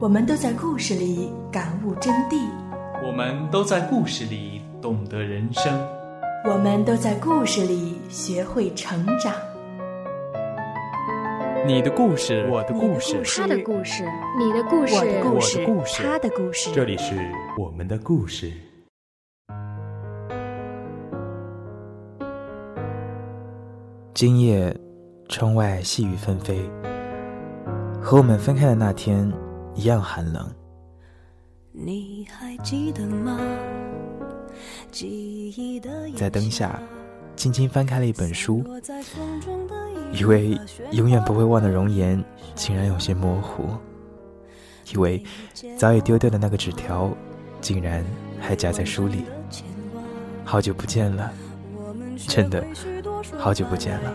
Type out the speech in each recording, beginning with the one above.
我们都在故事里感悟真谛，我们都在故事里懂得人生，我们都在故事里学会成长。你的故事，我的故事，他的故事，你的故事，我的故事，他的故事。这里是我们的故事。今夜，窗外细雨纷飞，和我们分开的那天一样寒冷。你还记得吗？在灯下，轻轻翻开了一本书，以为永远不会忘的容颜，竟然有些模糊；以为早已丢掉的那个纸条，竟然还夹在书里。好久不见了，真的。好久不见了，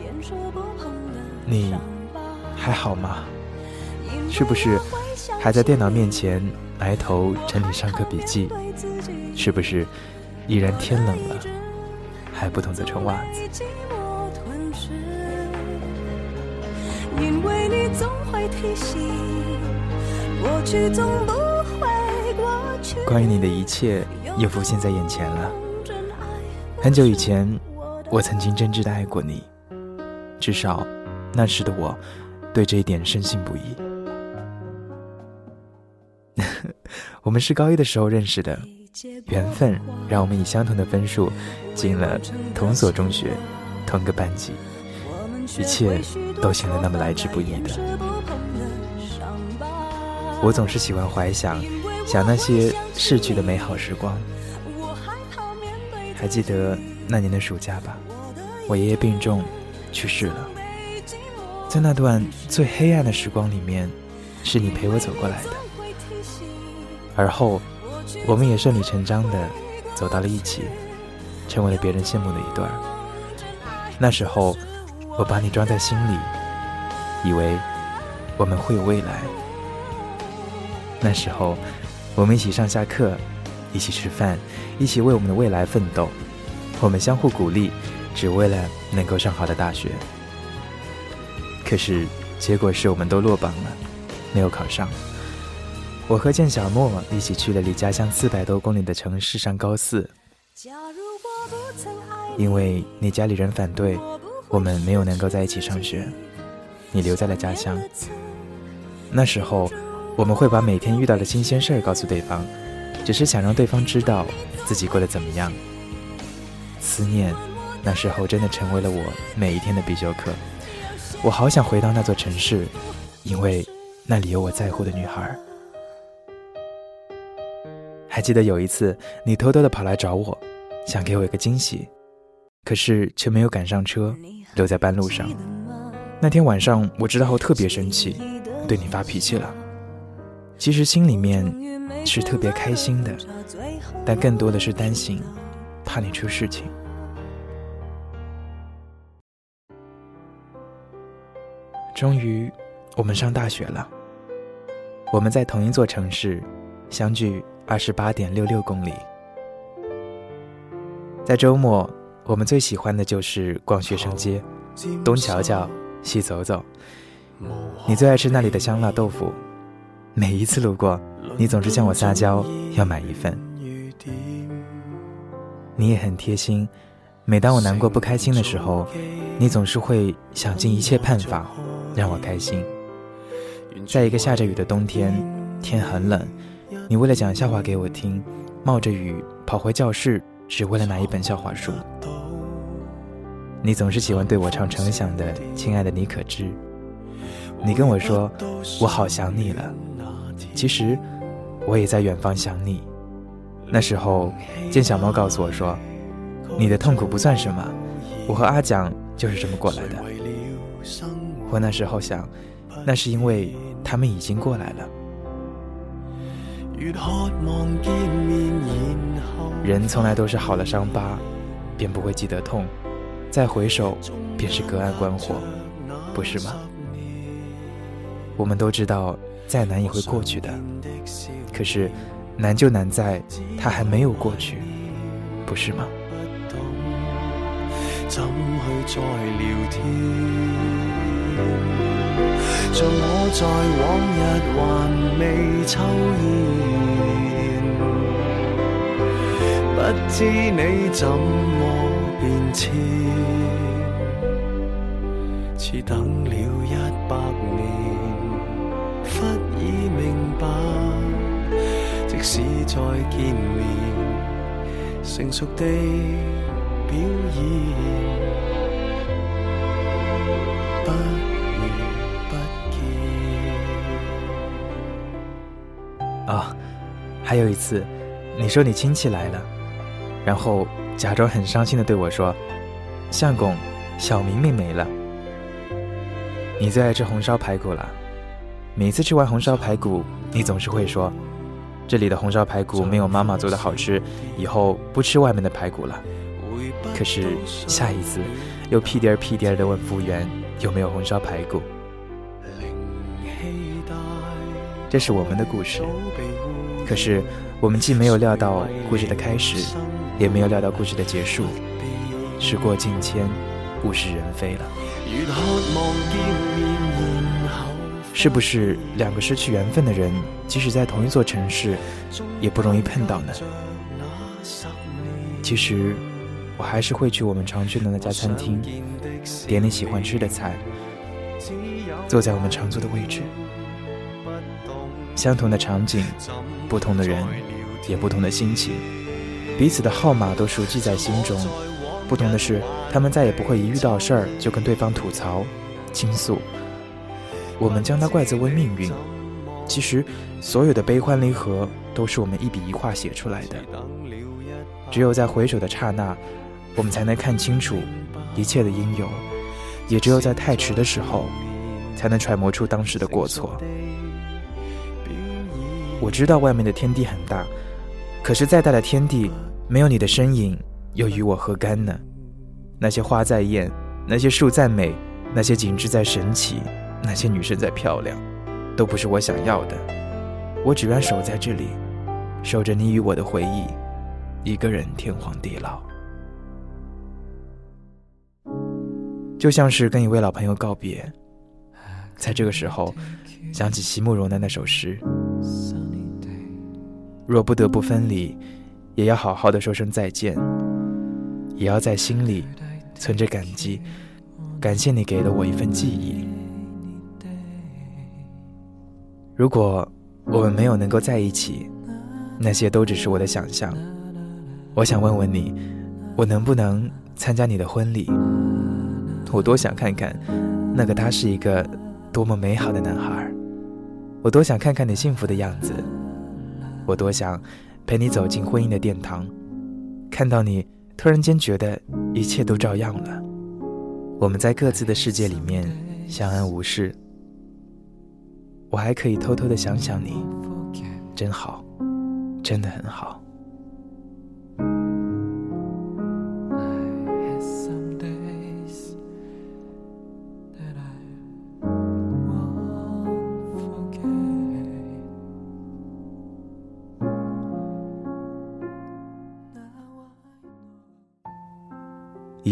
你还好吗？是不是还在电脑面前埋头整理上课笔记？是不是依然天冷了还不懂得穿袜子？关于你的一切又浮现在眼前了。很久以前。我曾经真挚的爱过你，至少那时的我，对这一点深信不疑。我们是高一的时候认识的，缘分让我们以相同的分数进了同所中学，同个班级，一切都显得那么来之不易的。我总是喜欢怀想，想那些逝去的美好时光，还记得。那年的暑假吧，我爷爷病重，去世了。在那段最黑暗的时光里面，是你陪我走过来的。而后，我们也顺理成章的走到了一起，成为了别人羡慕的一对儿。那时候，我把你装在心里，以为我们会有未来。那时候，我们一起上下课，一起吃饭，一起为我们的未来奋斗。我们相互鼓励，只为了能够上好的大学。可是结果是我们都落榜了，没有考上。我和建小莫一起去了离家乡四百多公里的城市上高四。因为你家里人反对，我们没有能够在一起上学。你留在了家乡。那时候，我们会把每天遇到的新鲜事儿告诉对方，只是想让对方知道自己过得怎么样。思念，那时候真的成为了我每一天的必修课。我好想回到那座城市，因为那里有我在乎的女孩。还记得有一次，你偷偷的跑来找我，想给我一个惊喜，可是却没有赶上车，留在半路上。那天晚上，我知道后特别生气，对你发脾气了。其实心里面是特别开心的，但更多的是担心。怕你出事情。终于，我们上大学了。我们在同一座城市，相距二十八点六六公里。在周末，我们最喜欢的就是逛学生街，东瞧瞧，西走走。你最爱吃那里的香辣豆腐，每一次路过，你总是向我撒娇要买一份。你也很贴心，每当我难过不开心的时候，你总是会想尽一切办法让我开心。在一个下着雨的冬天，天很冷，你为了讲笑话给我听，冒着雨跑回教室，只为了拿一本笑话书。你总是喜欢对我唱程响的《亲爱的你可知》，你跟我说我好想你了，其实我也在远方想你。那时候，见小猫告诉我说：“你的痛苦不算什么，我和阿蒋就是这么过来的。”我那时候想，那是因为他们已经过来了。人从来都是好了伤疤，便不会记得痛，再回首便是隔岸观火，不是吗？我们都知道，再难也会过去的，可是。难就难在，它还没有过去，不是吗？像我在往日还未抽烟，不知你怎么变迁，似等了一百年，忽已明白，即使再见面，成熟地表演。啊，还有一次，你说你亲戚来了，然后假装很伤心的对我说：“相公，小明明没了。”你最爱吃红烧排骨了，每次吃完红烧排骨，你总是会说：“这里的红烧排骨没有妈妈做的好吃，以后不吃外面的排骨了。”可是下一次，又屁颠儿屁颠儿的问服务员有没有红烧排骨。这是我们的故事，可是我们既没有料到故事的开始，也没有料到故事的结束。时过境迁，物是人非了。是不是两个失去缘分的人，即使在同一座城市，也不容易碰到呢？其实，我还是会去我们常去的那家餐厅，点你喜欢吃的菜，坐在我们常坐的位置。相同的场景，不同的人，也不同的心情，彼此的号码都熟记在心中。不同的是，他们再也不会一遇到事儿就跟对方吐槽、倾诉。我们将它怪责为命运。其实，所有的悲欢离合都是我们一笔一画写出来的。只有在回首的刹那，我们才能看清楚一切的因由；也只有在太迟的时候，才能揣摩出当时的过错。我知道外面的天地很大，可是再大的天地，没有你的身影，又与我何干呢？那些花再艳，那些树再美，那些景致再神奇，那些女生再漂亮，都不是我想要的。我只愿守在这里，守着你与我的回忆，一个人天荒地老。就像是跟一位老朋友告别，在这个时候，想起席慕容的那首诗。若不得不分离，也要好好的说声再见，也要在心里存着感激，感谢你给了我一份记忆。如果我们没有能够在一起，那些都只是我的想象。我想问问你，我能不能参加你的婚礼？我多想看看那个他是一个多么美好的男孩，我多想看看你幸福的样子。我多想陪你走进婚姻的殿堂，看到你突然间觉得一切都照样了。我们在各自的世界里面相安无事，我还可以偷偷的想想你，真好，真的很好。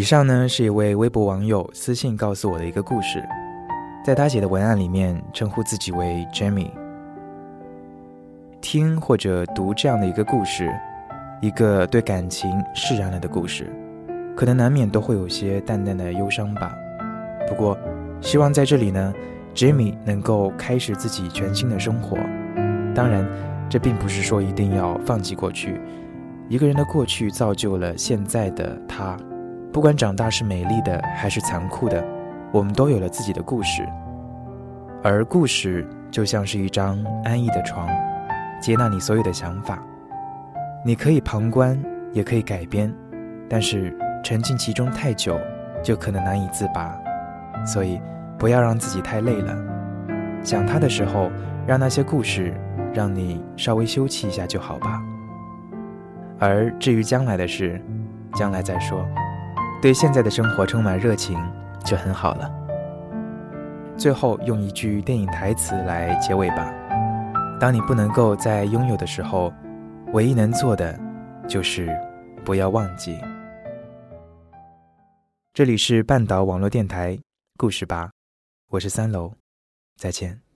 上呢是一位微博网友私信告诉我的一个故事，在他写的文案里面称呼自己为 Jamie。听或者读这样的一个故事，一个对感情释然了的故事，可能难免都会有些淡淡的忧伤吧。不过，希望在这里呢，Jamie 能够开始自己全新的生活。当然，这并不是说一定要放弃过去，一个人的过去造就了现在的他。不管长大是美丽的还是残酷的，我们都有了自己的故事。而故事就像是一张安逸的床，接纳你所有的想法。你可以旁观，也可以改编，但是沉浸其中太久，就可能难以自拔。所以，不要让自己太累了。想他的时候，让那些故事让你稍微休憩一下就好吧。而至于将来的事，将来再说。对现在的生活充满热情，就很好了。最后用一句电影台词来结尾吧：当你不能够在拥有的时候，唯一能做的就是不要忘记。这里是半岛网络电台故事吧，我是三楼，再见。